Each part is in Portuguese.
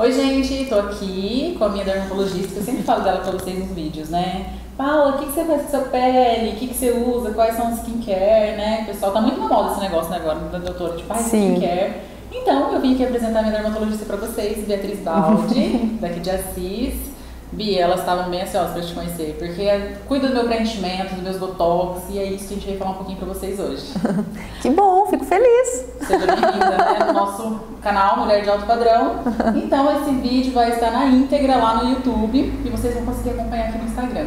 Oi, gente, tô aqui com a minha dermatologista, eu sempre falo dela pra vocês nos vídeos, né? Paula, o que, que você faz com sua pele? O que, que você usa? Quais são os skincare, né? O pessoal tá muito na moda esse negócio né, agora, da doutora, tipo, ah, skincare. Então, eu vim aqui apresentar a minha dermatologista pra vocês, Beatriz Baldi, daqui de Assis. Bia, elas estavam bem ansiosas pra te conhecer, porque cuida do meu preenchimento, dos meus botox, e é isso que a gente veio falar um pouquinho pra vocês hoje. Que bom, fico feliz. Seja bem-vinda né, no nosso canal Mulher de Alto Padrão. Então, esse vídeo vai estar na íntegra lá no YouTube e vocês vão conseguir acompanhar aqui no Instagram.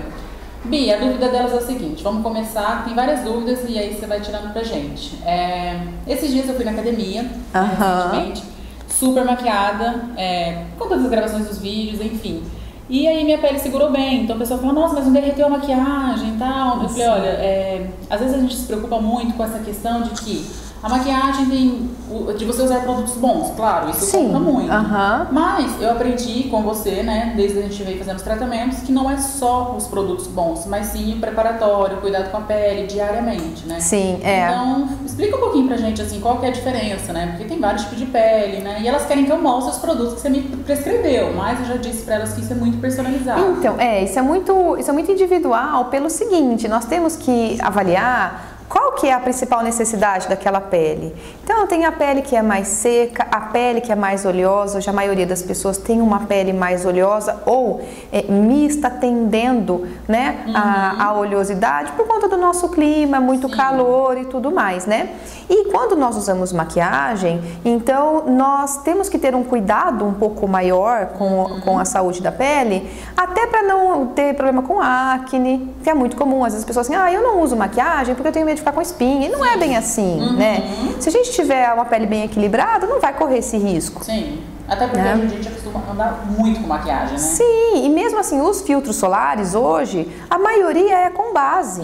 Bia, a dúvida delas é o seguinte: vamos começar, tem várias dúvidas e aí você vai tirando pra gente. É, esses dias eu fui na academia, Aham. recentemente, super maquiada, é, com todas as gravações dos vídeos, enfim. E aí minha pele segurou bem, então a pessoa fala, nossa, mas não derreteu a maquiagem e tal. Eu falei, olha, é, às vezes a gente se preocupa muito com essa questão de que a maquiagem tem. o- de você usar produtos bons, claro, isso Sim. conta muito. Aham. Mas eu aprendi com você, né, desde a gente veio fazendo os tratamentos, que não é só os produtos bons, mas sim o preparatório, cuidado com a pele diariamente, né? Sim, é. Então, explica um pouquinho pra gente, assim, qual que é a diferença, né? Porque tem vários tipos de pele, né? E elas querem que eu mostre os produtos que você me prescreveu, mas eu já disse pra elas que isso é muito personalizado. Então, é, isso é muito, isso é muito individual pelo seguinte, nós temos que avaliar qual que é a principal necessidade daquela pele. Então, tem a pele que é mais seca, a pele que é mais oleosa, hoje a maioria das pessoas tem uma pele mais oleosa ou é, mista, tendendo né, a, a oleosidade por conta do nosso clima, muito Sim. calor e tudo mais, né? E quando nós usamos maquiagem, então nós temos que ter um cuidado um pouco maior com, com a saúde da pele, até para não ter problema com acne, que é muito comum. Às vezes as pessoas assim, ah, eu não uso maquiagem porque eu tenho medo de ficar com espinha. E não é bem assim, né? Se a gente tiver uma pele bem equilibrada, não vai correr esse risco. Sim. Até porque Né? a gente acostuma andar muito com maquiagem, né? Sim, e mesmo assim, os filtros solares hoje, a maioria é com base.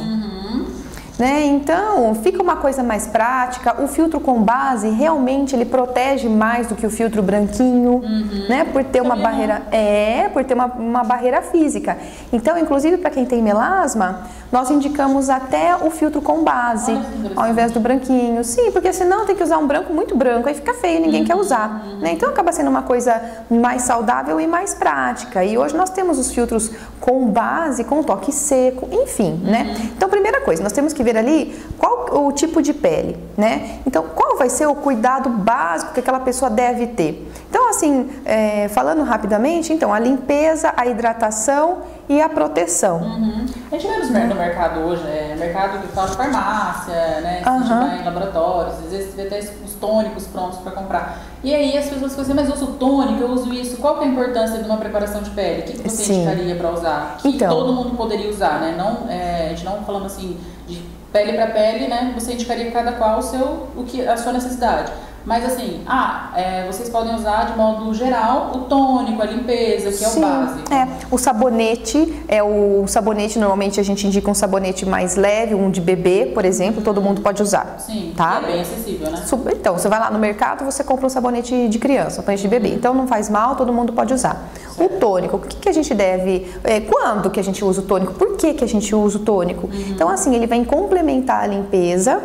Né? Então, fica uma coisa mais prática. O filtro com base realmente ele protege mais do que o filtro branquinho, né? Por ter uma não. barreira, é, por ter uma, uma barreira física. Então, inclusive para quem tem melasma, nós indicamos até o filtro com base, ao invés do branquinho. Sim, porque senão tem que usar um branco muito branco, aí fica feio, ninguém quer usar. Né? Então acaba sendo uma coisa mais saudável e mais prática. E hoje nós temos os filtros com base, com toque seco, enfim, né? Então, primeira coisa, nós temos que ver ali qual o tipo de pele, né? Então, qual vai ser o cuidado básico que aquela pessoa deve ter? Então, assim, é, falando rapidamente, então, a limpeza, a hidratação e a proteção. Uhum. A gente vê no mercado hoje, é, mercado que fala de farmácia, né? A gente Aham. vai em laboratórios, às vezes você vê até os tônicos prontos para comprar. E aí as pessoas ficam assim, mas eu uso tônico, eu uso isso. Qual que é a importância de uma preparação de pele? O que, que você Sim. indicaria para usar? Que Então. todo mundo poderia usar, né? Não, é, a gente não falando assim de pele para pele, né? Você indicaria cada qual o seu, o que, a sua necessidade. Mas assim, ah, é, vocês podem usar de modo geral o tônico, a limpeza, que é o Sim, básico. É, o sabonete é o sabonete normalmente a gente indica um sabonete mais leve, um de bebê, por exemplo, todo mundo pode usar. Sim, Tá? é bem acessível, né? Então, você vai lá no mercado, você compra um sabonete de criança, um sabonete de bebê. Então não faz mal, todo mundo pode usar. O tônico, o que, que a gente deve. é, quando que a gente usa o tônico? Por que, que a gente usa o tônico? Então, assim, ele vem complementar a limpeza.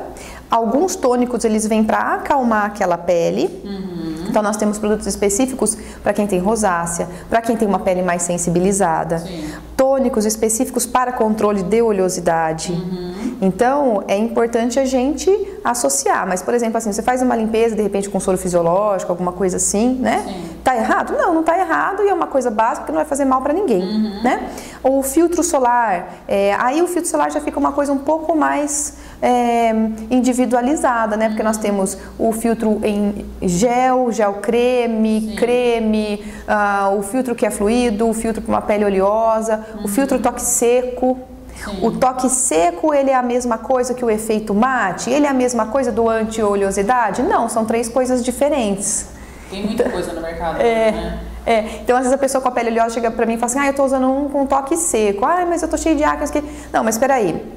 Alguns tônicos eles vêm para acalmar aquela pele. Então nós temos produtos específicos para quem tem rosácea, para quem tem uma pele mais sensibilizada, Sim. tônicos específicos para controle de oleosidade. Então é importante a gente associar. Mas por exemplo assim, você faz uma limpeza de repente com soro fisiológico, alguma coisa assim, né? Sim. Tá errado? Não, não tá errado e é uma coisa básica que não vai fazer mal para ninguém, né? O filtro solar, é, aí o filtro solar já fica uma coisa um pouco mais é, individualizada, né? Porque nós temos o filtro em gel, gel creme, creme, ah, o filtro que é fluido, o filtro para uma pele oleosa, o filtro toque seco. O toque seco, ele é a mesma coisa que o efeito mate? Ele é a mesma coisa do anti-oleosidade? Não, são três coisas diferentes. Tem muita coisa no mercado, É, né? é. Então, às vezes a pessoa com a pele oleosa chega pra mim e fala assim: ah, eu tô usando um com toque seco. Ah, mas eu tô cheio de acne. aqui." Não, mas espera aí.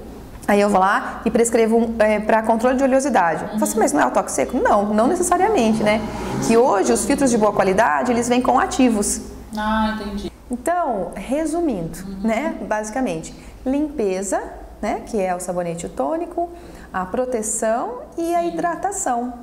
Aí eu vou lá e prescrevo um, é, para controle de oleosidade. Eu falo assim, mas não é o toque seco? Não, não necessariamente, né? Que hoje os filtros de boa qualidade, eles vêm com ativos. Ah, entendi. Então, resumindo, né, basicamente, limpeza, né, que é o sabonete o tônico, a proteção e a hidratação.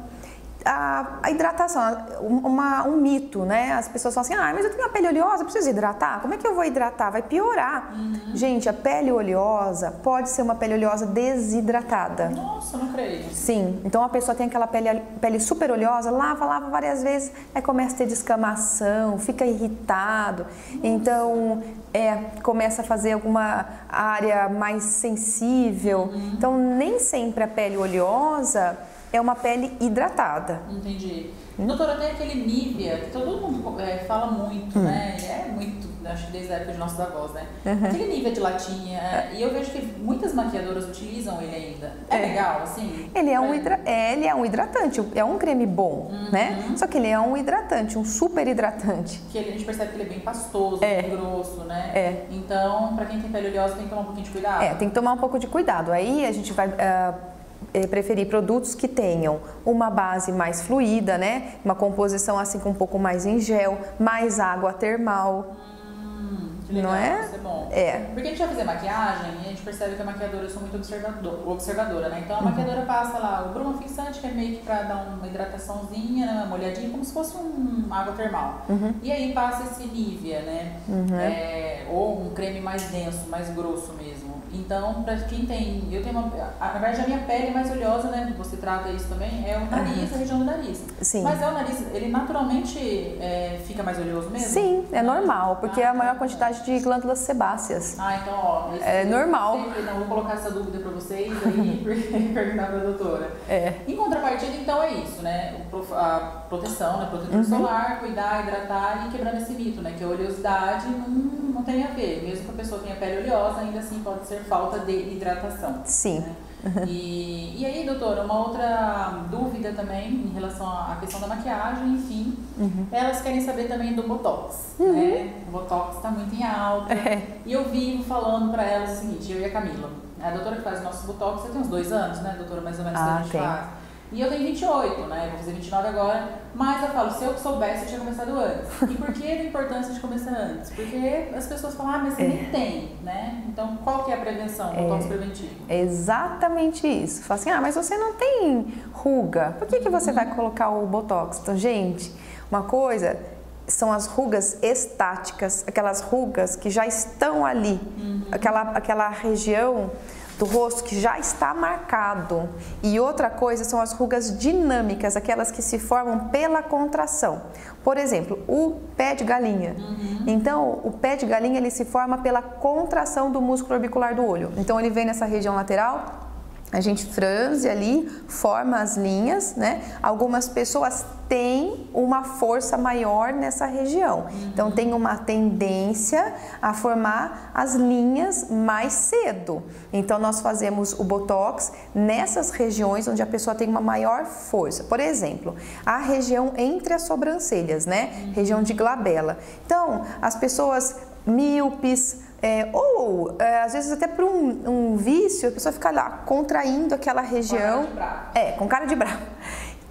A, a hidratação, uma, um mito, né? As pessoas falam assim, ah, mas eu tenho uma pele oleosa, preciso hidratar? Como é que eu vou hidratar? Vai piorar. Uhum. Gente, a pele oleosa pode ser uma pele oleosa desidratada. Nossa, não creio. Sim, então a pessoa tem aquela pele, pele super oleosa, lava, lava várias vezes, aí começa a ter descamação, fica irritado. Nossa. Então, é, começa a fazer alguma área mais sensível. Uhum. Então, nem sempre a pele oleosa é uma pele hidratada. Entendi. Hum? Doutora, tem aquele Nivea, que todo mundo é, fala muito, hum. né? É muito, acho que desde a época de nossos avós, né? Uhum. Aquele Nivea de latinha, é. e eu vejo que muitas maquiadoras utilizam ele ainda. É, é. legal, assim? Ele é, um hidra... É, ele é um hidratante, é um creme bom, uhum. né? Só que ele é um hidratante, um super hidratante. Que ele, a gente percebe que ele é bem pastoso, é. bem grosso, né? É. Então, para quem tem pele oleosa, tem que tomar um pouquinho de cuidado. É, tem que tomar um pouco de cuidado. Aí a gente vai... Uh, é, preferir produtos que tenham uma base mais fluida, né? Uma composição assim com um pouco mais em gel, mais água termal. Legal, não é? Isso é bom. É. Porque a gente vai fazer maquiagem e a gente percebe que a maquiadora eu sou muito observador, observadora, né? Então a uhum. maquiadora passa lá o bruma fixante, que é meio que pra dar uma hidrataçãozinha, né? uma molhadinha, como se fosse um água termal. Uhum. E aí passa esse Nivea, né? Uhum. É, ou um creme mais denso, mais grosso mesmo. Então, para quem tem. Eu tenho uma. Na verdade, a minha pele mais oleosa, né? Você trata isso também, é o nariz, uhum. a região do nariz. Sim. Mas é o nariz, ele naturalmente é, fica mais oleoso mesmo? Sim, é normal, porque ah, é a maior quantidade de glândulas sebáceas. Ah, então, ó. É normal. Sempre, não vou colocar essa dúvida para vocês aí, porque perguntar para a doutora. É. Em contrapartida, então, é isso, né? A proteção, né? Protetor uhum. solar, cuidar, hidratar e quebrando esse mito, né? Que a oleosidade não, não tem a ver. Mesmo que a pessoa tenha pele oleosa, ainda assim pode ser falta de hidratação. Sim. Né? E, e aí, doutora, uma outra dúvida também em relação à questão da maquiagem, enfim. Uhum. Elas querem saber também do Botox. Uhum. Né? O Botox está muito em alta. É. E eu vivo falando para elas o seguinte, eu e a Camila. A doutora que faz o nosso Botox, você tem uns dois anos, né, doutora, mais ou menos, ah, que a gente faz. E eu tenho 28, né? Vou fazer 29 agora. Mas eu falo, se eu soubesse, eu tinha começado antes. E por que a importância de começar antes? Porque as pessoas falam, ah, mas você é. nem tem, né? Então, qual que é a prevenção, o botox é. preventivo? exatamente isso. Fala assim, ah, mas você não tem ruga. Por que, que você uhum. vai colocar o botox? Então, gente, uma coisa são as rugas estáticas, aquelas rugas que já estão ali, uhum. aquela, aquela região do rosto que já está marcado. E outra coisa são as rugas dinâmicas, aquelas que se formam pela contração. Por exemplo, o pé de galinha. Uhum. Então, o pé de galinha ele se forma pela contração do músculo orbicular do olho. Então, ele vem nessa região lateral a gente franze ali, forma as linhas, né? Algumas pessoas têm uma força maior nessa região. Então tem uma tendência a formar as linhas mais cedo. Então nós fazemos o botox nessas regiões onde a pessoa tem uma maior força. Por exemplo, a região entre as sobrancelhas, né? Região de glabela. Então, as pessoas míopes, é, ou, é, às vezes, até por um, um, vício, a pessoa fica lá contraindo aquela região. Com cara é, com cara de bravo.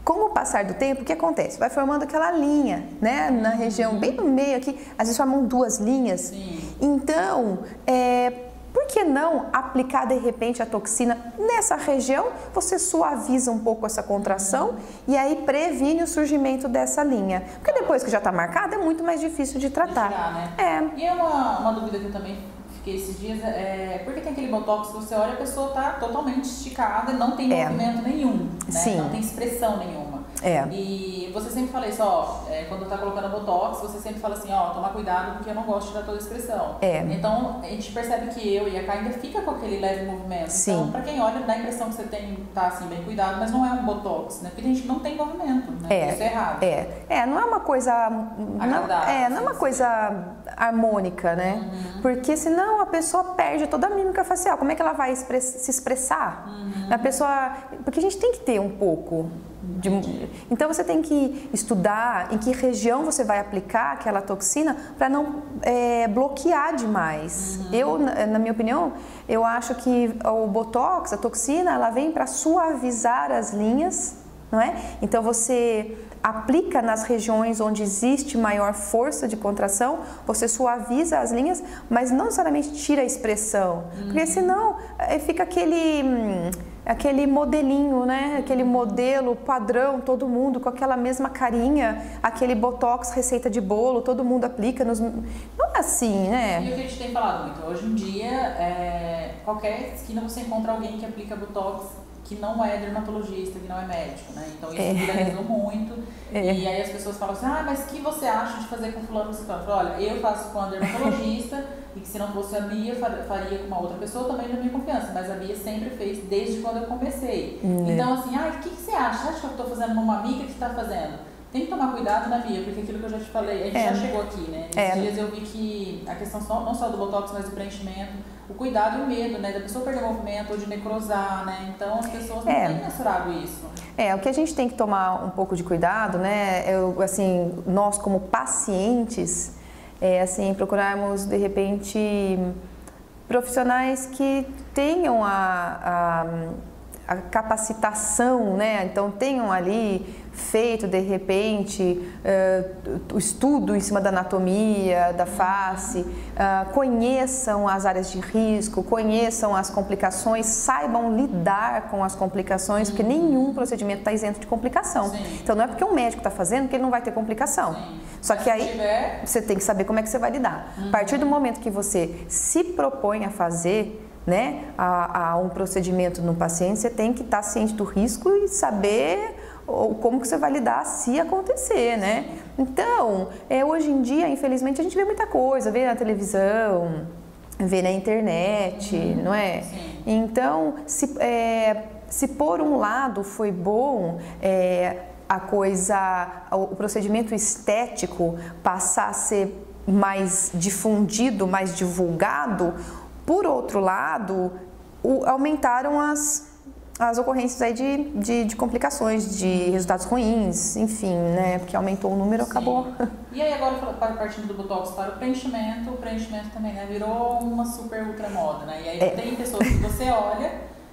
Com o passar do tempo, o que acontece? Vai formando aquela linha, né? Na região, bem no meio aqui, às vezes formam duas linhas. Sim. Então, é, por que não aplicar de repente a toxina nessa região? Você suaviza um pouco essa contração e aí previne o surgimento dessa linha. Porque depois que já está marcada é muito mais difícil de tratar. De tirar, né? É. E é uma, uma dúvida que eu também fiquei esses dias, é, porque tem aquele botox que você olha a pessoa está totalmente esticada, não tem é. movimento nenhum, né? Sim. não tem expressão nenhuma. É. E você sempre fala isso, ó, é, quando tá colocando botox, você sempre fala assim, ó, toma cuidado porque eu não gosto de tirar toda a expressão. É. Então, a gente percebe que eu e a Kai ainda fica com aquele leve movimento. Sim. Então, pra quem olha, dá a impressão que você tem, tá assim, bem cuidado, mas não é um botox, né? Porque a gente não tem movimento, né? É. Isso é errado. É. É, não é uma coisa... Não, é, não é uma coisa harmônica, né? Uhum. Porque senão a pessoa perde toda a mímica facial. Como é que ela vai express, se expressar? Uhum. A pessoa... Porque a gente tem que ter um pouco de, então você tem que estudar em que região você vai aplicar aquela toxina para não é, bloquear demais. Uhum. Eu, na minha opinião, eu acho que o botox, a toxina, ela vem para suavizar as linhas, não é? Então você aplica nas regiões onde existe maior força de contração, você suaviza as linhas, mas não necessariamente tira a expressão, uhum. porque senão é, fica aquele hum, aquele modelinho, né? Aquele modelo padrão, todo mundo com aquela mesma carinha, aquele botox receita de bolo, todo mundo aplica nos. Não é assim, né? E o que a gente tem falado muito, hoje em dia, é, qualquer esquina você encontra alguém que aplica botox que não é dermatologista, que não é médico, né? Então isso é. viralizou muito. É. E aí as pessoas falam assim, ah, mas o que você acha de fazer com fulano você fala, olha, eu faço com a dermatologista e que se não fosse a Bia, faria com uma outra pessoa também da minha confiança. Mas a Bia sempre fez desde quando eu comecei. Hum. Então assim, ah, o que, que você acha? Acha que eu estou fazendo uma amiga que está fazendo? Tem que tomar cuidado na Bia, porque aquilo que eu já te falei, a gente é. já chegou aqui, né? Esses é. dias eu vi que a questão só, não só do botox, mas do preenchimento, o cuidado e o medo, né? Da pessoa perder movimento ou de necrosar, né? Então as pessoas não é. têm mensurado isso. É, o que a gente tem que tomar um pouco de cuidado, né? Eu, assim, nós como pacientes, é, assim, procurarmos de repente profissionais que tenham a, a, a capacitação, né? Então tenham ali feito de repente uh, o estudo em cima da anatomia da face, uh, conheçam as áreas de risco, conheçam as complicações, saibam lidar com as complicações, porque nenhum procedimento está isento de complicação. Sim. Então não é porque um médico está fazendo que ele não vai ter complicação. Sim. Só que aí tiver... você tem que saber como é que você vai lidar. Uhum. A partir do momento que você se propõe a fazer né, a, a um procedimento no paciente, você tem que estar tá ciente do risco e saber ou como que você vai lidar se acontecer, né? Então, é, hoje em dia, infelizmente, a gente vê muita coisa, vê na televisão, vê na internet, uhum. não é? Sim. Então, se, é, se por um lado foi bom é, a coisa, o procedimento estético passar a ser mais difundido, mais divulgado, por outro lado, o, aumentaram as as ocorrências aí de, de, de, complicações, de resultados ruins, enfim, né? Porque aumentou o número, Sim. acabou. E aí agora partindo do Botox para o preenchimento, o preenchimento também né, virou uma super ultra moda, né? E aí é. tem pessoas que você olha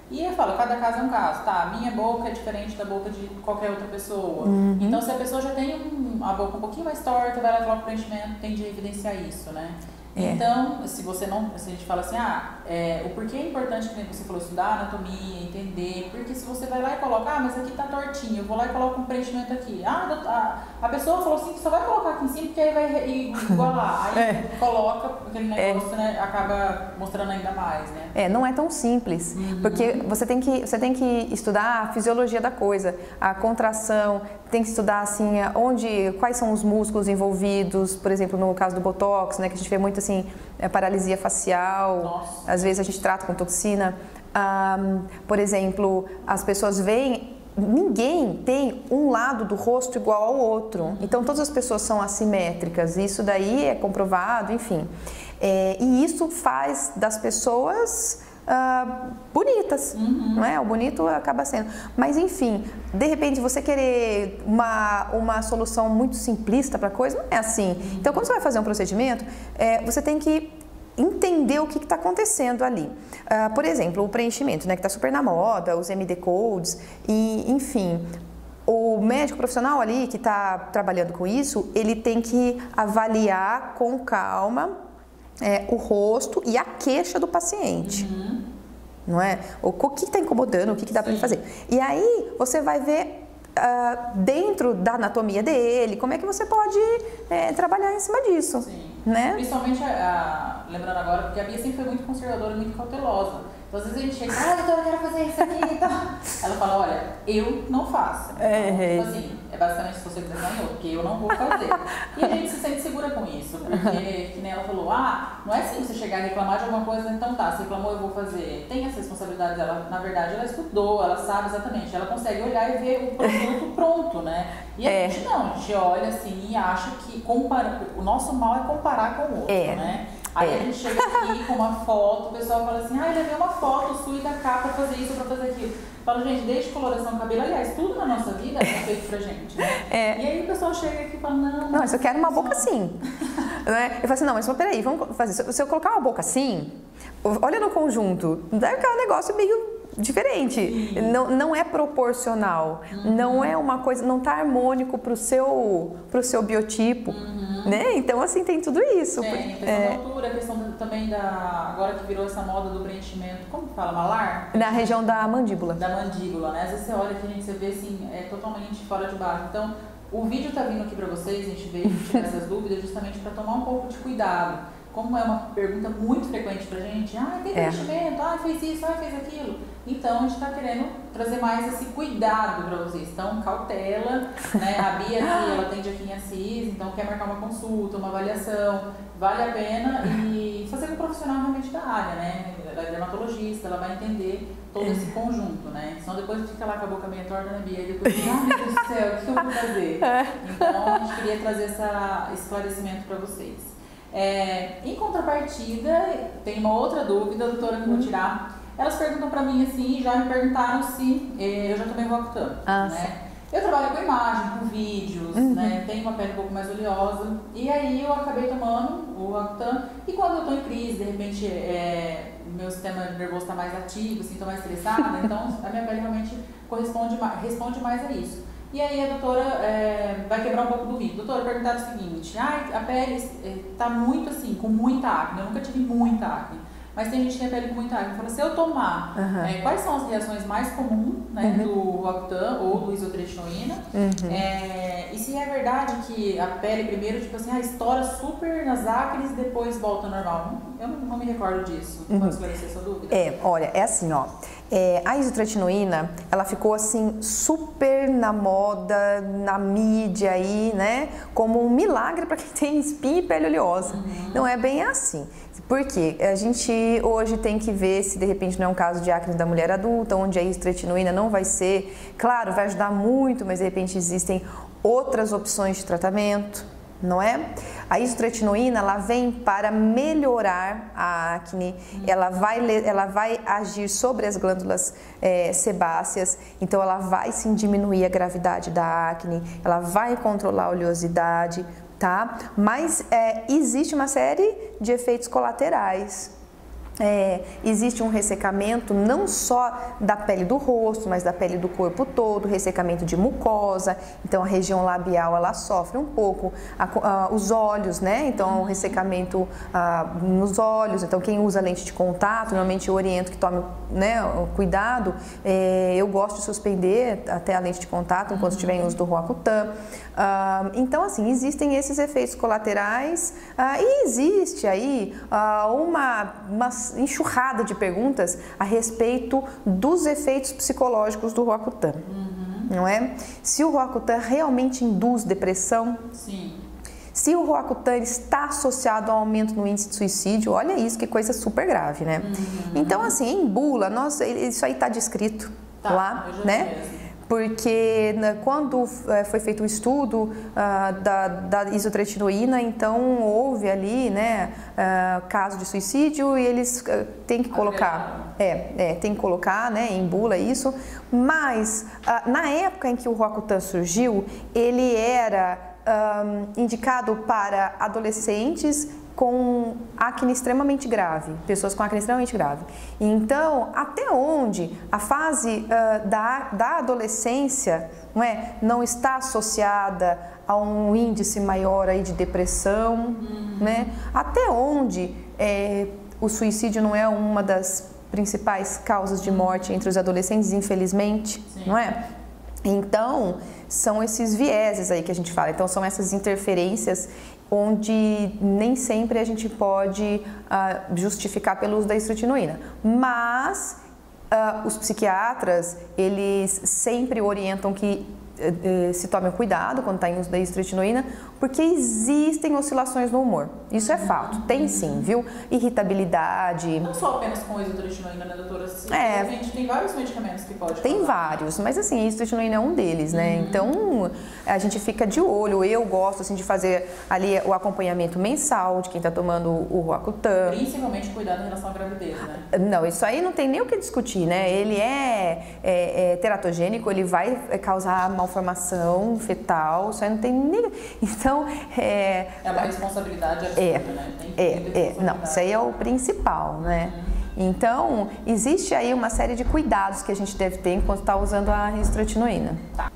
e eu falo, cada caso é um caso, tá? Minha boca é diferente da boca de qualquer outra pessoa. Uhum. Então se a pessoa já tem um, a boca um pouquinho mais torta, vai lá colocar o preenchimento, tem de evidenciar isso, né? É. Então, se você não, se a gente fala assim, ah, é, o porquê é importante que você falou estudar anatomia, entender, porque se você vai lá e coloca, ah, mas aqui tá tortinho, eu vou lá e coloco um preenchimento aqui. Ah, a, a pessoa falou assim que só vai colocar aqui em cima porque aí vai igualar. Aí é. coloca, aquele é. negócio, é. né, acaba mostrando ainda mais, né? É, não é tão simples, uhum. porque você tem que você tem que estudar a fisiologia da coisa, a contração, tem que estudar assim onde, quais são os músculos envolvidos, por exemplo, no caso do botox, né, que a gente vê muito assim, é, paralisia facial, Nossa. às vezes a gente trata com toxina. Um, por exemplo, as pessoas veem ninguém tem um lado do rosto igual ao outro. Então todas as pessoas são assimétricas. Isso daí é comprovado, enfim. É, e isso faz das pessoas uh, bonitas, uhum. não é? O bonito acaba sendo. Mas enfim, de repente você querer uma, uma solução muito simplista para a coisa, não é assim. Uhum. Então quando você vai fazer um procedimento, é, você tem que entender o que está acontecendo ali. Uh, por exemplo, o preenchimento, né, que está super na moda, os MD codes, e enfim, o médico profissional ali que está trabalhando com isso, ele tem que avaliar com calma é, o rosto e a queixa do paciente. Uhum. Não é? O, que está incomodando, o que, que dá para ele fazer. E aí você vai ver uh, dentro da anatomia dele, como é que você pode é, trabalhar em cima disso. Sim. Né? Principalmente, a, a, lembrando agora, porque a Bia sempre foi muito conservadora, muito cautelosa. Então, às vezes a gente chega, ah, doutora, eu quero fazer isso aqui e tal. Ela fala, olha, eu não faço. É, então, é. tipo assim, é basicamente se você desenhou, porque eu não vou fazer. E a gente se sente segura com isso, porque, que nem ela falou, ah, não é assim você chegar e reclamar de alguma coisa, então tá, você reclamou, eu vou fazer. Tem essa responsabilidade dela, na verdade, ela estudou, ela sabe exatamente, ela consegue olhar e ver o produto pronto, né? E a é. gente não, a gente olha assim e acha que compara, o nosso mal é comparar com o outro, é. né? Aí é. a gente chega aqui com uma foto, o pessoal fala assim, ah, ele levei uma foto sua e da cá pra fazer isso, pra fazer aquilo. Fala, gente, desde coloração cabelo, aliás, tudo na nossa vida é feito pra gente, né? É. E aí o pessoal chega aqui e fala, não. Não, mas eu quero uma boca assim. né? Eu falo assim, não, mas peraí, vamos fazer. Se eu colocar uma boca assim, olha no conjunto, deve ficar um negócio meio diferente. Não, não é proporcional. Uhum. Não é uma coisa, não tá harmônico pro seu, pro seu biotipo. Uhum né? Então, assim, tem tudo isso. Tem, questão é... da altura, a questão também da... Agora que virou essa moda do preenchimento, como que fala? Malar? Na região da mandíbula. Da mandíbula, né? Às vezes você olha aqui, gente, você vê assim, é totalmente fora de baixo. Então, o vídeo tá vindo aqui para vocês, a gente veio tirar essas dúvidas justamente para tomar um pouco de cuidado. Como é uma pergunta muito frequente pra gente, ah, tem é. investimento, ah, fez isso, ah, fez aquilo. Então a gente está querendo trazer mais esse cuidado para vocês. Então, cautela, né? A Bia aqui, ela atende aqui em Assis, então quer marcar uma consulta, uma avaliação, vale a pena e fazer com um profissional realmente da área, né? Da dermatologista, ela vai entender todo esse é. conjunto, né? Senão depois fica lá com a boca meio torta, né, Bia? E depois, ah, meu Deus do céu, o que eu vou fazer? É. Então, a gente queria trazer esse esclarecimento para vocês. É, em contrapartida, tem uma outra dúvida, doutora, que eu vou uhum. tirar elas perguntam para mim assim, já me perguntaram se eh, eu já tomei Roacutan, ah, né? Eu trabalho com imagem, com vídeos, uhum. né? Tenho uma pele um pouco mais oleosa. E aí eu acabei tomando o Roacutan. E quando eu tô em crise, de repente é, meu sistema nervoso está mais ativo, assim, tô mais estressada, então a minha pele realmente corresponde mais, responde mais a isso. E aí a doutora é, vai quebrar um pouco do mito. Doutora, perguntaram o seguinte, ah, a pele está muito assim, com muita acne. Eu nunca tive muita acne. Mas tem gente que tem a pele com muita acne. Fala, se eu tomar, uhum. é, quais são as reações mais comuns né, uhum. do Roacutan ou do isotretinoína? Uhum. É, e se é verdade que a pele primeiro, tipo assim, ah, estoura super nas acnes e depois volta ao normal. Eu não, não me recordo disso. Pode esclarecer essa dúvida? É, olha, é assim, ó. É, a isotretinoína, ela ficou assim super na moda, na mídia aí, né? Como um milagre para quem tem espinha e pele oleosa. Uhum. Não é bem assim. Porque a gente hoje tem que ver se de repente não é um caso de acne da mulher adulta, onde a isotretinoína não vai ser, claro, vai ajudar muito, mas de repente existem outras opções de tratamento não é? A isotretinoína ela vem para melhorar a acne, ela vai, ela vai agir sobre as glândulas é, sebáceas, então ela vai sim diminuir a gravidade da acne, ela vai controlar a oleosidade, tá? Mas é, existe uma série de efeitos colaterais é, existe um ressecamento não só da pele do rosto, mas da pele do corpo todo, ressecamento de mucosa, então a região labial ela sofre um pouco, a, a, os olhos, né? Então o ressecamento a, nos olhos, então quem usa lente de contato, normalmente eu oriento que tome né, cuidado, é, eu gosto de suspender até a lente de contato enquanto estiver em uso do Roacutan. então assim, existem esses efeitos colaterais. Uh, e existe aí uma, uma enxurrada de perguntas a respeito dos efeitos psicológicos do Roacutan. Uhum. Não é? Se o Roacutan realmente induz depressão? Sim. Se o Roacutan está associado ao aumento no índice de suicídio, olha isso, que coisa super grave, né? Uhum. Então, assim, em bula, nossa, isso aí está descrito tá, lá, né? Porque né, quando é, foi feito o estudo uh, da, da, isotretinoína, então houve ali, né, uh, caso de suicídio e eles uh, têm que colocar, é, é, tem que colocar, né, em bula isso, mas na época em que o Roacutan surgiu, ele era um, indicado para adolescentes com acne extremamente grave, pessoas com acne extremamente grave. Então, até onde a fase uh, da, da adolescência não, é, não está associada a um índice maior aí de depressão, uhum. né? até onde é, o suicídio não é uma das principais causas de morte entre os adolescentes, infelizmente, Sim. não é? Então, são esses vieses aí que a gente fala. Então, são essas interferências onde nem sempre a gente pode uh, justificar pelo uso da estrotinoína. Mas uh, os psiquiatras, eles sempre orientam que uh, se tome cuidado quando está em uso da estretinoína, porque existem oscilações no humor. Isso é fato, tem sim, viu? Irritabilidade. Não só apenas com isotretinoína, né, doutora? é. A gente tem vários medicamentos que pode Tem vários, mas assim, a isotretinoína é um deles, né? Uhum. Então, a gente fica de olho. Eu gosto, assim, de fazer ali o acompanhamento mensal de quem está tomando o Roacutan. Principalmente cuidado em relação à gravidez, né? Não, isso aí não tem nem o que discutir, né? Ele é, é, é teratogênico, ele vai causar malformação fetal, isso aí não tem nem... Então, então, é... É uma responsabilidade absurda, é, né? é, é, não, isso aí é o principal, né? Uhum. Então, existe aí uma série de cuidados que a gente deve ter enquanto está usando a estrotinoína. Tá.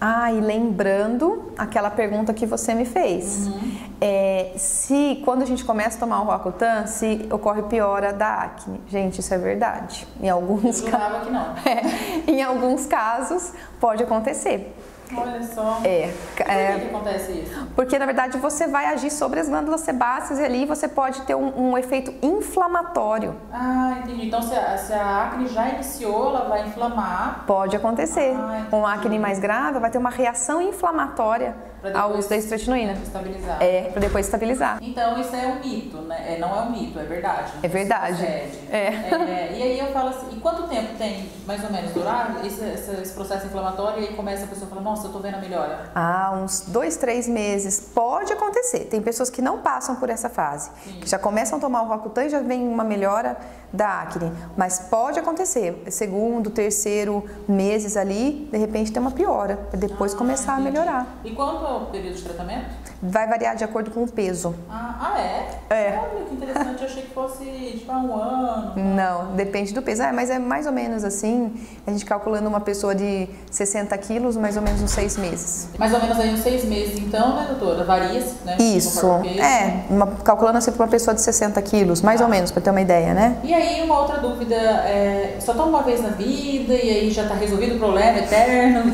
Ah, e lembrando aquela pergunta que você me fez. Uhum. é, se quando a gente começa a tomar o Roacutan, se ocorre piora da acne. Gente, isso é verdade. Em alguns, não. É, em alguns casos pode acontecer. Olha só. É, Por que, é, que acontece isso? porque na verdade você vai agir sobre as glândulas sebáceas e ali você pode ter um, um efeito inflamatório. Ah, entendi. Então se a, se a acne já iniciou, ela vai inflamar Pode acontecer. Ah, Com acne mais grave, vai ter uma reação inflamatória ao uso da estretinoína. estabilizar. É, para depois estabilizar. Então isso é um mito, né? É, não é um mito, é verdade. É verdade. Sucede. É. É, e aí eu falo assim, e quanto tempo tem mais ou menos durar esse, esse, processo inflamatório e aí começa a pessoa a falar, nossa, eu tô vendo a melhora. Ah, uns dois, três meses. Pode acontecer. Tem pessoas que não passam por essa fase. Sim. Que já começam a tomar o Roacutan e já vem uma melhora da acne. Mas pode acontecer. Segundo, terceiro meses ali, de repente tem uma piora. Pra depois começar a entendi. melhorar. E quanto é o período de tratamento? Vai variar de acordo com o peso. Ah, ah, é? É. Olha que interessante, eu achei que fosse tipo um ano. Não, depende do peso. É, mas é mais ou menos assim, a gente calculando uma pessoa de 60 quilos, mais ou menos uns seis meses. Mais ou menos aí uns seis meses, então, né, doutora? Varia-se, né? Isso, é, uma- calculando assim para uma pessoa de 60 quilos, mais ou menos, para ter uma ideia, né? E aí, uma outra dúvida, é, só toma uma vez na vida e aí já tá resolvido o problema eterno,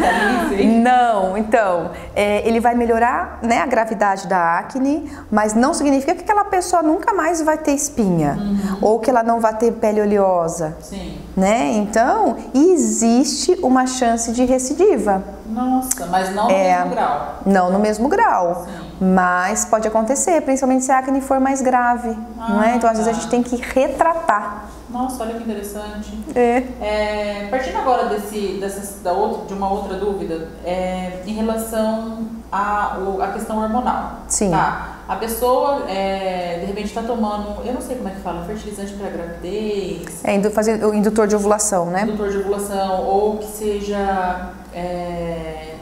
hein? Não, então, é, ele vai melhorar né, a gravidade da acne, mas não significa que aquela pessoa nunca mais vai ter espinha ou que ela não vai ter pele oleosa, Sim. né? Então, existe uma chance de recidiva. Nossa, mas não no É. mesmo grau. Não no mesmo grau, Sim. Mas pode acontecer, principalmente se a acne for mais grave, não é? Ah, Então, às vezes a tá. gente tem que retratar. Nossa, olha que interessante. É. É, partindo agora desse, dessas, da outra, de uma outra dúvida, é, em relação à o- à questão hormonal. Sim. Tá? A pessoa, é, de repente, está tomando, eu não sei como é que fala, fertilizante para gravidez, É fazer o indutor de ovulação, né? indutor de ovulação, ou que seja. É,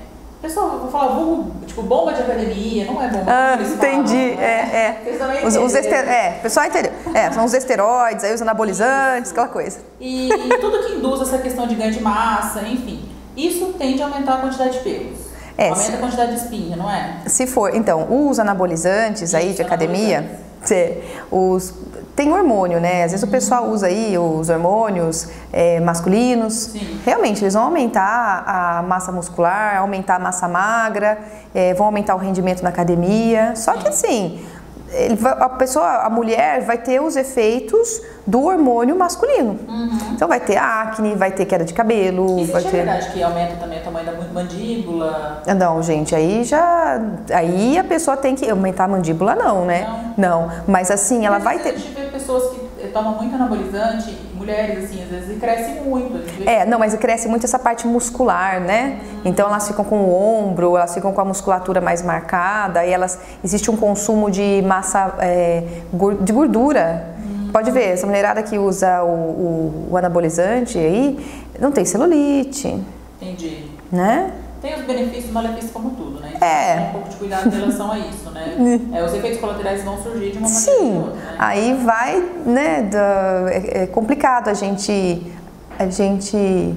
pessoal, vou falar vulgo, tipo bomba de academia, não é bomba Ah, eles falam, entendi. né? É, é. Também Os, os ester... É, o pessoal entendeu. É, são os esteroides, aí os anabolizantes, aquela coisa. E, e tudo que induz essa questão de ganho de massa, enfim, isso tende a aumentar a quantidade de pelos. É, Aumenta se- a quantidade de espinha, não é? Se for, então, os anabolizantes aí Isso, de academia, os tem hormônio, né? Às vezes o pessoal usa aí os hormônios é, masculinos. Sim. Realmente, eles vão aumentar a massa muscular, aumentar a massa magra, é, vão aumentar o rendimento na academia. Só que assim, ele vai- a pessoa, a mulher vai ter os efeitos do hormônio masculino. Então vai ter acne, vai ter queda de cabelo, Existe vai a ter. verdade que aumenta também o tamanho da mandíbula? Não, gente, aí já. Aí a pessoa tem que aumentar a mandíbula, não, né? Não. Mas assim, ela Mas vai A ter. gente vê pessoas que eh, tomam muito anabolizante, mulheres assim, às vezes, e crescem muito. Vê É, não, mas cresce muito essa parte muscular, né? Então elas ficam com o ombro, elas ficam com a musculatura mais marcada, e elas existe um consumo de massa é, de gordura. Pode ver, essa mulherada que usa o, o- o anabolizante aí não tem celulite, Entendi. né? Tem os benefícios e malefícios como tudo, né? É. tem um pouco de cuidado em relação a isso, né? É, os efeitos colaterais vão surgir de uma maneira Sim, outra, né? aí vai, né? da- é, é complicado a gente, a gente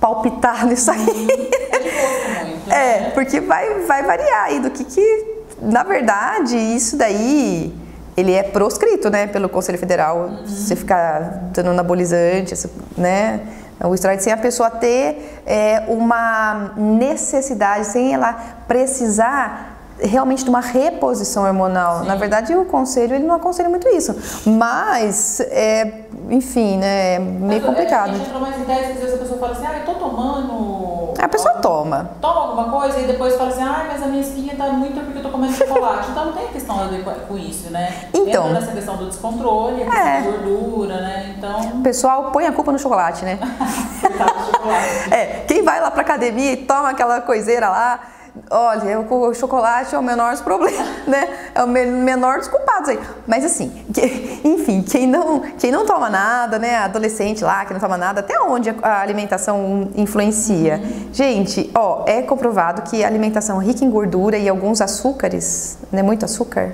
palpitar nisso aí. É de gosto muito, É, né? porque vai, vai variar aí do que que, na verdade, isso daí, ele é proscrito, né, pelo Conselho Federal. Você ficar dando anabolizante, né, o esteroide sem a pessoa ter é, uma necessidade, sem ela precisar realmente de uma reposição hormonal. Na verdade, o conselho, ele não aconselha muito isso. Mas, é, enfim, né, é meio Mas, é, complicado. A gente entrou mais às vezes a pessoa fala assim, ah, eu tô tomando... A pessoa toma. Toma alguma coisa e depois fala assim, ah, mas a minha espinha tá muito porque eu tô comendo chocolate. Então não tem questão a ver com- isso, né? Então. Entra nessa questão do descontrole, a questão É. da gordura, né? Então, O pessoal põe a culpa no chocolate, né? do chocolate. É, quem vai lá pra academia e toma aquela coiseira lá, olha, o chocolate é o menor dos problemas, né? É o me- menor dos culpados aí. Mas assim, que- enfim, quem não, quem não toma nada, né? Adolescente lá que não toma nada, até onde a alimentação influencia? Gente, ó, é comprovado que a alimentação rica em gordura e alguns açúcares, né? Muito açúcar,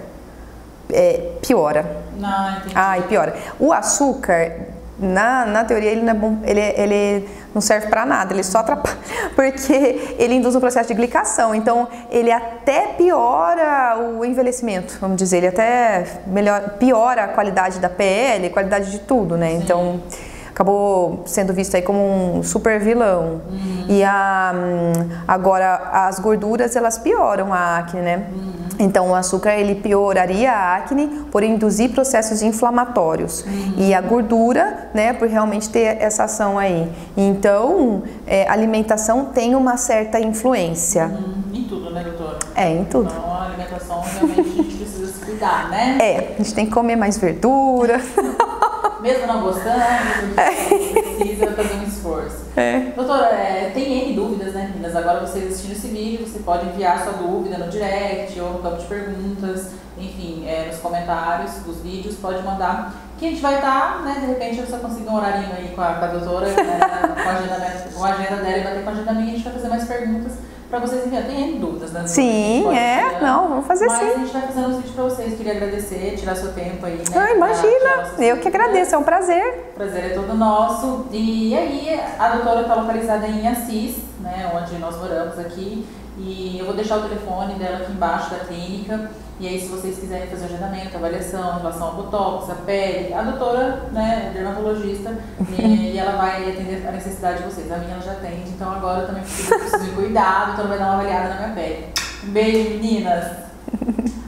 é, piora. Não, entendi. Ai, piora. O açúcar na, na teoria ele não é bom, ele, ele não serve para nada, ele só atrapalha, porque ele induz um processo de glicação, então ele até piora o envelhecimento, vamos dizer, ele até melhor, piora a qualidade da pele, qualidade de tudo, né? Sim. Então acabou sendo visto aí como um super vilão. Uhum. E a, agora as gorduras elas pioram a acne, né? Uhum. Então o açúcar ele pioraria a acne por induzir processos inflamatórios uhum. e a gordura, né, por realmente ter essa ação aí. Então é, a alimentação tem uma certa influência. Uhum. Em tudo, né, doutora? É, em tudo. Então a alimentação realmente a gente precisa se cuidar, né? É, a gente tem que comer mais verdura. Mesmo não gostando, a gente precisa fazer um esforço. É. Doutora, é, tem N dúvidas, né, Agora vocês assistindo esse vídeo, você pode enviar sua dúvida no direct ou no campo de perguntas, enfim, é, nos comentários dos vídeos, pode mandar. Que a gente vai estar, tá, né, de repente eu só consigo um horarinho aí com a, com a doutora, né, com, a agenda, com a agenda dela e bater com a agenda minha, a gente vai fazer mais perguntas para vocês enviarem. Tem dúvidas, né? Sim, é, não, vamos fazer Mas sim. Mas a gente vai fazendo os vídeos para vocês. Queria agradecer, tirar seu tempo aí, né? Ah, imagina, eu que agradeço, é um prazer. O prazer é todo nosso. E aí, a doutora está localizada em Assis, né, onde nós moramos aqui. E eu vou deixar o telefone dela aqui embaixo da clínica. E aí, se vocês quiserem fazer agendamento, avaliação em relação ao botox, a pele, a doutora, né, dermatologista, e, e, ela vai atender a necessidade de vocês. A minha ela já atende, então agora eu também preciso, preciso de cuidado, então ela vai dar uma avaliada na minha pele. Um beijo, meninas!